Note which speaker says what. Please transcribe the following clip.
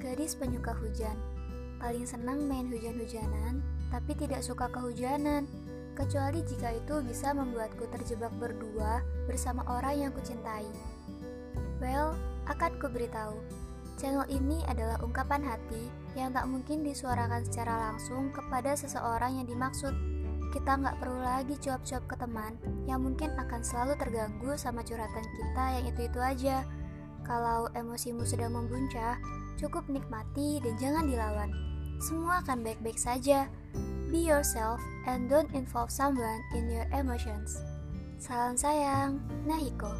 Speaker 1: Gadis penyuka hujan, paling senang main hujan-hujanan, tapi tidak suka kehujanan, kecuali jika itu bisa membuatku terjebak berdua bersama orang yang kucintai. Well, akan kuberitahu. Channel ini adalah ungkapan hati yang tak mungkin disuarakan secara langsung kepada seseorang yang dimaksud. Kita nggak perlu lagi cuap-cuap ke teman yang mungkin akan selalu terganggu sama curhatan kita yang itu-itu aja. Kalau emosimu sedang membuncah, cukup nikmati dan jangan dilawan. Semua akan baik-baik saja. Be yourself and don't involve someone in your emotions. Salam sayang, Nahiko.